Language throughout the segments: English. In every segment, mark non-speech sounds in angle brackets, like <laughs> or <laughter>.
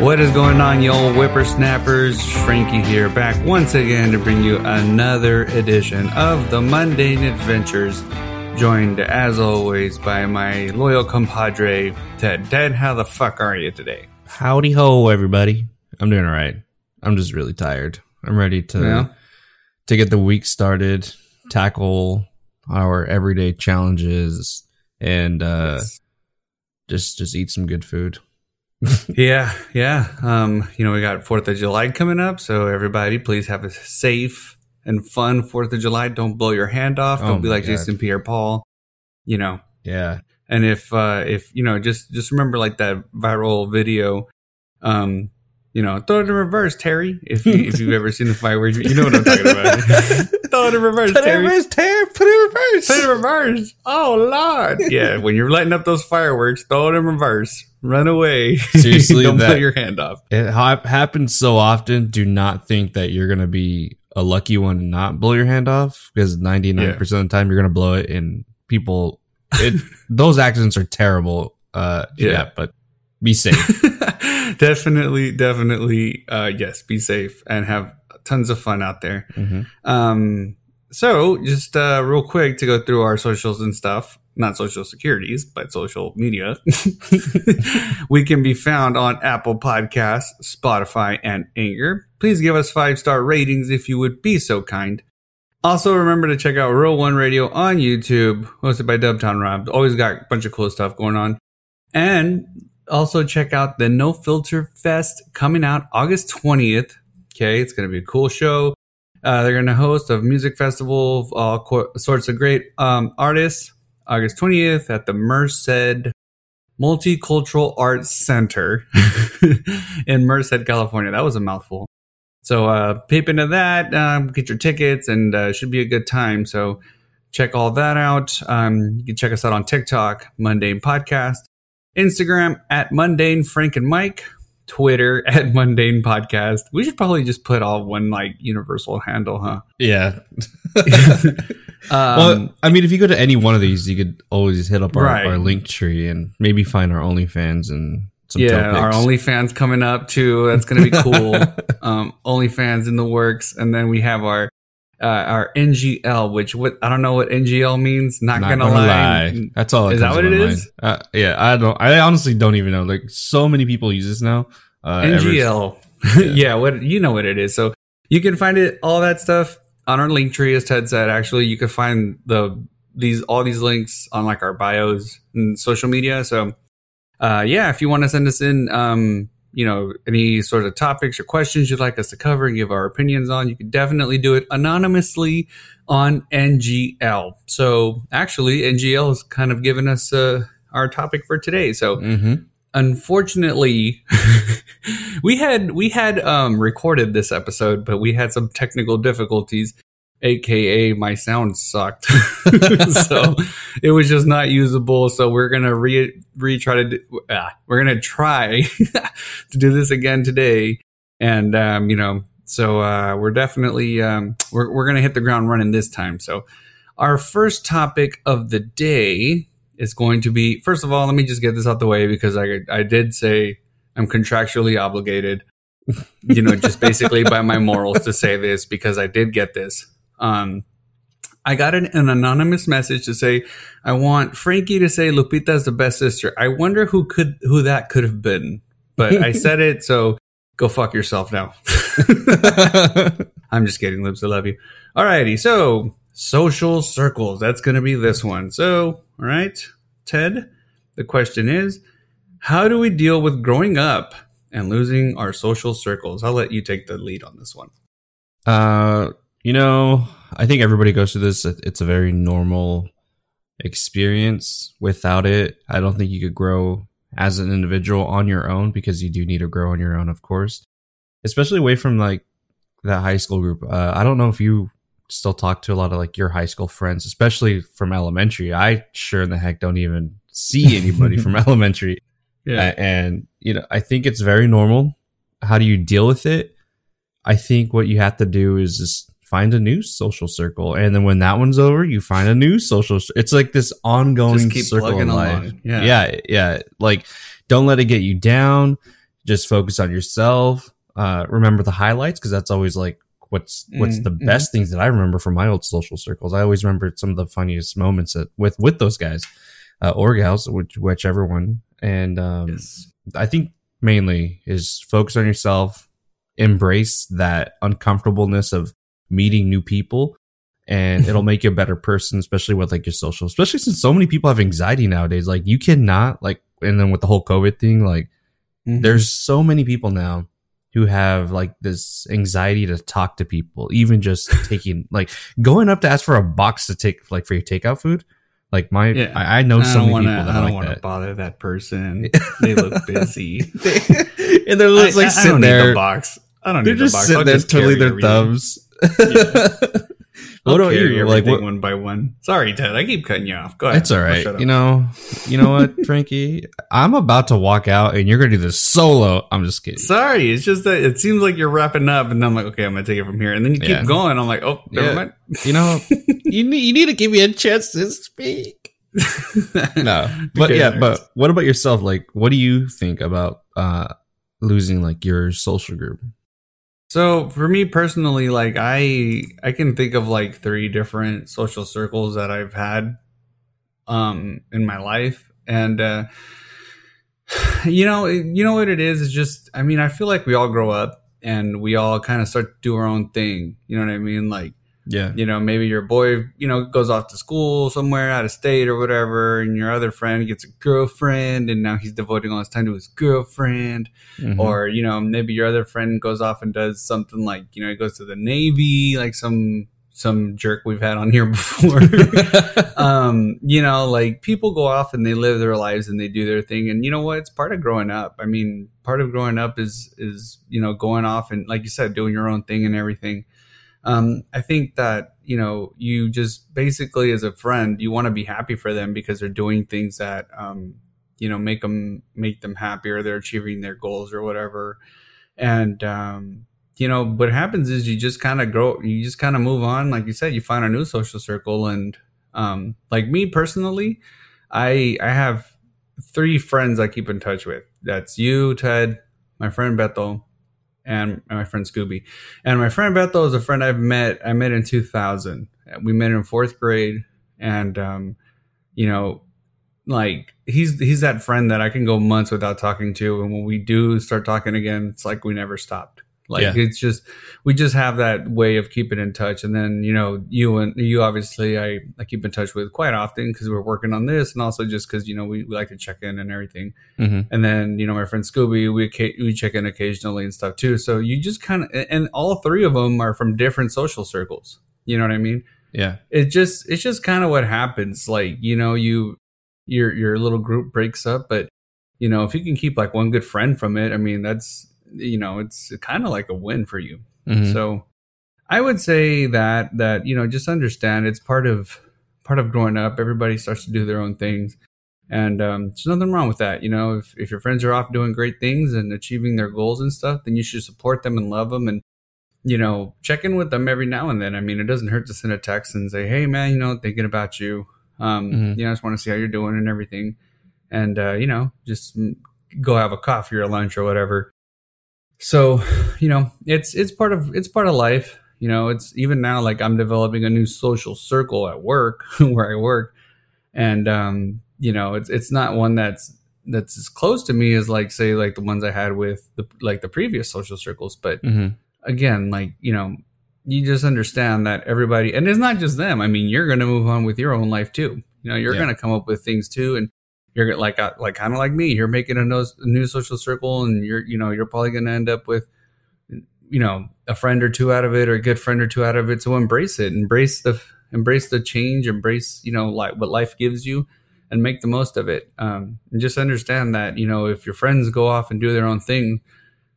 What is going on, you old whippersnappers? Frankie here, back once again to bring you another edition of the Mundane Adventures. Joined, as always, by my loyal compadre, Ted. Ted, how the fuck are you today? Howdy ho, everybody. I'm doing all right. I'm just really tired. I'm ready to Yeah. to get the week started, tackle our everyday challenges, and uh, just just eat some good food. Yeah, yeah. Um, you know, we got Fourth of July coming up, so everybody, please have a safe and fun Fourth of July. Don't blow your hand off. Oh Don't be like God. Jason Pierre-Paul. You know, Yeah, and if uh, if you know, just just remember like that viral video. Um, you know, throw it in reverse, Terry. If you, if you've ever seen the fireworks, you know what I'm talking about. <laughs> throw it in reverse, Terry. Terry. Put it in reverse. Put it in reverse. Oh Lord. Yeah, when you're lighting up those fireworks, throw it in reverse. Run away. <laughs> Seriously, don't that- put your hand off. It ha- happens so often. Do not think that you're gonna be a lucky one and not blow your hand off because 99 percent of the time you're gonna blow it, and people, it <laughs> those accidents are terrible. Uh, yeah, Yeah. but be safe. <laughs> definitely, definitely. Uh, yes, be safe and have tons of fun out there. Mhm. Um, so just uh, real quick to go through our socials and stuff. Not social securities, but social media. <laughs> we can be found on Apple Podcasts, Spotify, and Anchor. Please give us five star ratings if you would be so kind. Also, remember to check out Real One Radio on YouTube, hosted by Dubtown Rob. Always got a bunch of cool stuff going on. And also check out the No Filter Fest coming out August 20th. Okay, it's going to be a cool show. Uh, they're going to host a music festival of all co- sorts of great um, artists August 20th at the Merced Multicultural Arts Center <laughs> in Merced, California. That was a mouthful. So uh, peep into that, um, get your tickets, and uh, should be a good time. So check all that out. Um, you can check us out on TikTok, Mundane Podcast, Instagram at Mundane Frank and Mike, Twitter <laughs> at Mundane Podcast. We should probably just put all one like universal handle, huh? Yeah. <laughs> Um, well, I mean, if you go to any one of these, you could always hit up our, Right. our link tree and maybe find our OnlyFans and some yeah, our. OnlyFans coming up too. That's gonna be cool. <laughs> um, OnlyFans in the works, and then we have our uh, our NGL, which what I don't know what NGL means. Not, gonna, lie. That's all. Is that what it is? Uh, yeah, I don't. I honestly don't even know. Like, so many people use this now. Uh, NGL. <laughs> yeah. what you know what it is. So you can find it all that stuff on our link tree, as Ted said. Actually, you can find the these all these links on like our bios and social media. So uh, yeah, if you want to send us in, um, you know, any sort of topics or questions you'd like us to cover and give our opinions on, you can definitely do it anonymously on NGL. So actually, NGL has kind of given us uh, our topic for today. So Mhm. unfortunately <laughs> we had we had um recorded this episode but we had some technical difficulties aka my sound sucked. <laughs> So <laughs> it was just not usable. So we're gonna re retry to do, ah, we're gonna try <laughs> to do this again today. And um you know so uh we're definitely um we're, we're gonna hit the ground running this time. So our first topic of the day is going to be first of all let me just get this out the way because i i did say i'm contractually obligated you know just basically by my morals to say this because i did get this um I got an, an anonymous message to say, I want Frankie to say Lupita's the best sister. I wonder who could who that could have been. But I <laughs> said it, so go fuck yourself now. <laughs> I'm just kidding, Lips. I love you. Alrighty, so social circles. That's gonna be this one. So, all right, Ted. The question is, how do we deal with growing up and losing our social circles? I'll let you take the lead on this one. Uh, you know, I think everybody goes through this. It's a very normal experience. Without it, I don't think you could grow as an individual on your own because you do need to grow on your own, of course. Especially away from like that high school group. Uh, I don't know if you still talk to a lot of like your high school friends, especially from elementary. I sure in the heck don't even see anybody from <laughs> elementary. Yeah. And you know i think it's very normal how do you deal with it i think what you have to do is just find a new social circle and then when that one's over you find a new social it's like this ongoing circle plugging in life along. Yeah. yeah yeah like don't let it get you down just focus on yourself. Uh, remember the highlights because that's always like what's what's Mm, the mhm. best things that I remember from my old social circles. I always remember some of the funniest moments that, with with those guys uh, or gals, which, whichever one. And um, Yes. I think mainly is focus on yourself, embrace that uncomfortableness of meeting new people, and it'll <laughs> make you a better person, especially with like your social, especially since so many people have anxiety nowadays. Like you cannot like, and then with the whole COVID thing, like Mhm. there's so many people now who have like this anxiety to talk to people, even just <laughs> taking like going up to ask for a box to take like for your takeout food. Like my, Yeah. I, I know I so many want to. people that I don't like want to bother that person. <laughs> They look busy. and they're just like I- I sitting there. the box. I don't They're need the just box. sitting there just twiddling their everything. thumbs. I'll <laughs> what about you? Like, what, one by one. Sorry, Ted. I keep cutting you off. Go ahead. it's all right. You know, you know what, <laughs> Frankie? I'm about to walk out, and you're gonna do this solo. I'm just kidding. Sorry, it's just that it seems like you're wrapping up, and I'm like, okay, I'm gonna take it from here, and then you keep Yeah. going. I'm like, oh, never Yeah. mind. You know, <laughs> you need you need to give me a chance to speak. No, but Okay, yeah, but what about yourself? Like, what do you think about uh losing like your social group? So for me personally, like I I can think of like three different social circles that I've had um in my life. And uh <sighs> you know, you know what it is? It's just I mean, I feel like we all grow up and we all kind of start to do our own thing. You know what I mean? Like Yeah, you know, maybe your boy, you know, goes off to school somewhere out of state or whatever, and your other friend gets a girlfriend, and now he's devoting all his time to his girlfriend. Mhm. Or, you know, maybe your other friend goes off and does something like, you know, he goes to the Navy, like some some jerk we've had on here before. <laughs> <laughs> um, you know, like people go off and they live their lives and they do their thing. And you know what? It's part of growing up. I mean, part of growing up is is, you know, going off and like you said, doing your own thing and everything. Um, I think that, you know, you just basically as a friend, you want to be happy for them because they're doing things that um, you know, make them make them happy or they're achieving their goals or whatever. And um you know what happens is you just kind of grow you just kind of move on like you said you find a new social circle and um like me personally i i have three friends i keep in touch with that's you ted my friend beto and my friend scooby. And my friend Bethel is a friend i've met i met in 2000 we met in fourth grade and um you know like he's he's that friend that i can go months without talking to and when we do start talking again it's like we never stopped like Yeah. it's just we just have that way of keeping in touch. And then you know you and you obviously i, I keep in touch with quite often because we're working on this and also just because you know we, we like to check in and everything. Mhm. and then you know my friend scooby we we check in occasionally and stuff too. So you just kind of and all three of them are from different social circles. You know what i mean? Yeah, it just it's just kind of what happens. Like you know you your your little group breaks up but you know if you can keep like one good friend from it i mean that's you know it's kind of like a win for you. Mhm. so i would say that that you know just understand it's part of part of growing up. Everybody starts to do their own things. And um, there's nothing wrong with that you know? If, if your friends are off doing great things and achieving their goals and stuff then you should support them and love them and you know check in with them every now and then. I mean it doesn't hurt to send a text and say hey man you know thinking about you. Um, Mhm. you know i just want to see how you're doing and everything. And uh, you know just go have a coffee or lunch or whatever so you know it's it's part of it's part of life. You know it's even now like i'm developing a new social circle at work <laughs> where i work. And um you know it's it's not one that's that's as close to me as like say like the ones i had with the like the previous social circles. But Mhm. again like you know you just understand that everybody and it's not just them. I mean you're going to move on with your own life too. You know you're Yeah. going to come up with things too. And you're like uh, like kind of like me. You're making a no- a new social circle and you're you know you're probably going to end up with you know a friend or two out of it or a good friend or two out of it. So embrace it. Embrace the embrace the change. Embrace you know like what life gives you and make the most of it. Um, and just understand that you know if your friends go off and do their own thing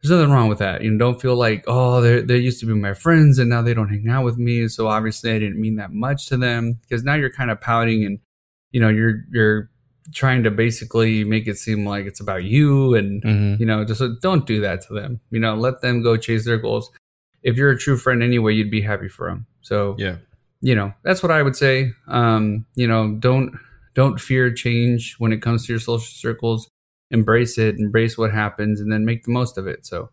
there's nothing wrong with that. You know don't feel like oh they they used to be my friends and now they don't hang out with me. So obviously i didn't mean that much to them because now you're kind of pouting and you know you're you're trying to basically make it seem like it's about you and Mhm. you know just uh, don't do that to them you know let them go chase their goals if you're a true friend anyway you'd be happy for them so yeah, you know that's what i would say um you know don't don't fear change when it comes to your social circles embrace it, embrace what happens, and then make the most of it. So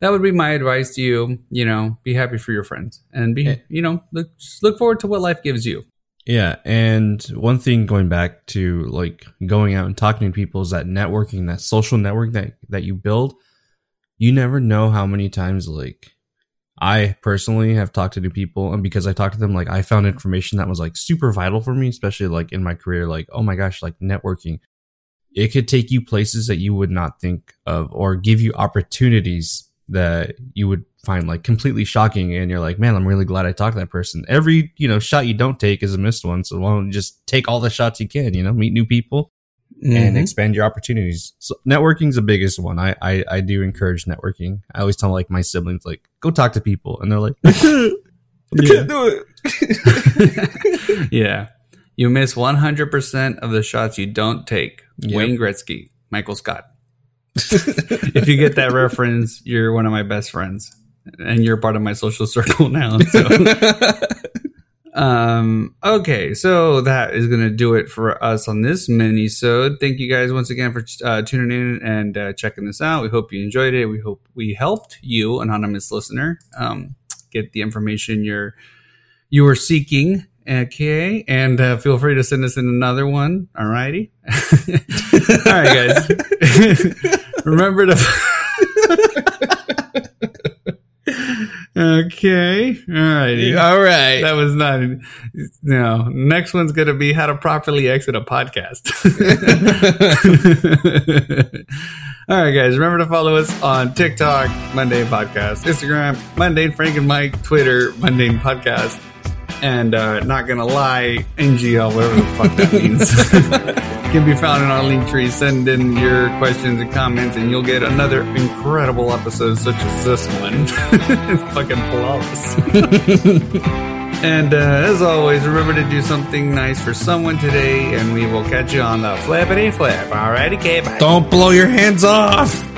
that would be my advice to you. You know, be happy for your friends and be, you know, look, just look forward to what life gives you. Yeah, and one thing going back to like going out and talking to people is that networking, that social network that that you build. You never know how many times like I personally have talked to new people, and because I talked to them, like I found information that was like super vital for me, especially like in my career. Like, oh my gosh, like networking, it could take you places that you would not think of, or give you opportunities that you would find like completely shocking and you're like man i'm really glad i talked to that person every you know shot you don't take is a missed one so why don't you just take all the shots you can you know meet new people and Mhm. expand your opportunities so networking's the biggest one I, I i do encourage networking i always tell like my siblings like go talk to people and they're like <laughs> <laughs> i can't do it <laughs> yeah. You miss 100% of the shots you don't take. Yep. Wayne Gretzky, Michael Scott. <laughs> if you get that reference, you're one of my best friends. And you're part of my social circle now. So. <laughs> um, okay, so that is going to do it for us on this mini So Thank you guys once again for uh, tuning in and uh, checking this out. We hope you enjoyed it. We hope we helped you, anonymous listener, um, get the information you're you were seeking. Okay, and uh, feel free to send us in another one. Alrighty. <laughs> All right, guys. Remember to. okay. Alrighty. all right That was not. No. Next one's going to be how to properly exit a podcast. <laughs> All right, guys. Remember to follow us on TikTok, Mundane Podcast, Instagram, Mundane Frank and Mike, Twitter, Mundane Podcast, and uh, not gonna lie, NGL, whatever the fuck that means, <laughs> can be found in our link tree. Send in your questions and comments, and you'll get another incredible episode such as this one. <laughs> fucking flawless. <laughs> And uh, as always, remember to do something nice for someone today, and we will catch you on the flippity flip. Alrighty, okay, bye. don't blow your hands off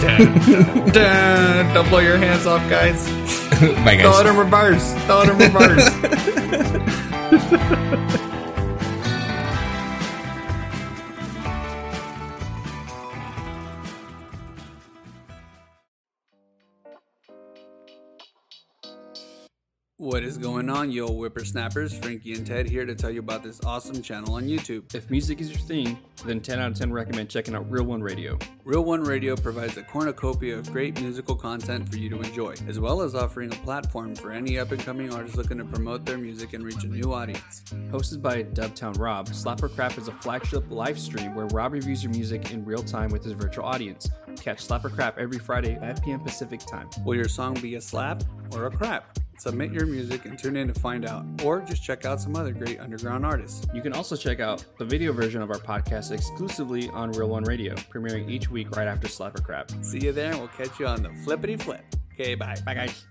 Dun. Don't blow your hands off, guys. <laughs> Throw guys it in reverse. Throw it in reverse. <laughs> What is going on, yo whippersnappers? Frankie and Ted here to tell you about this awesome channel on YouTube. If music is your thing, then 10 out of 10 recommend checking out Real One Radio. Real One Radio provides a cornucopia of great musical content for you to enjoy, as well as offering a platform for any up and coming artists looking to promote their music and reach a new audience. Hosted by Dubtown Rob, Slap or Crap is a flagship live stream where Rob reviews your music in real time with his virtual audience. Catch Slap or Crap every Friday at 5 p.m. Pacific time. Will your song be a slap or a crap? Submit your music and tune in to find out, or just check out some other great underground artists. You can also check out the video version of our podcast exclusively on Real One Radio, premiering each week right after Slap or Crap. See you there, and we'll catch you on the flippity flip. Okay, bye. Bye, guys.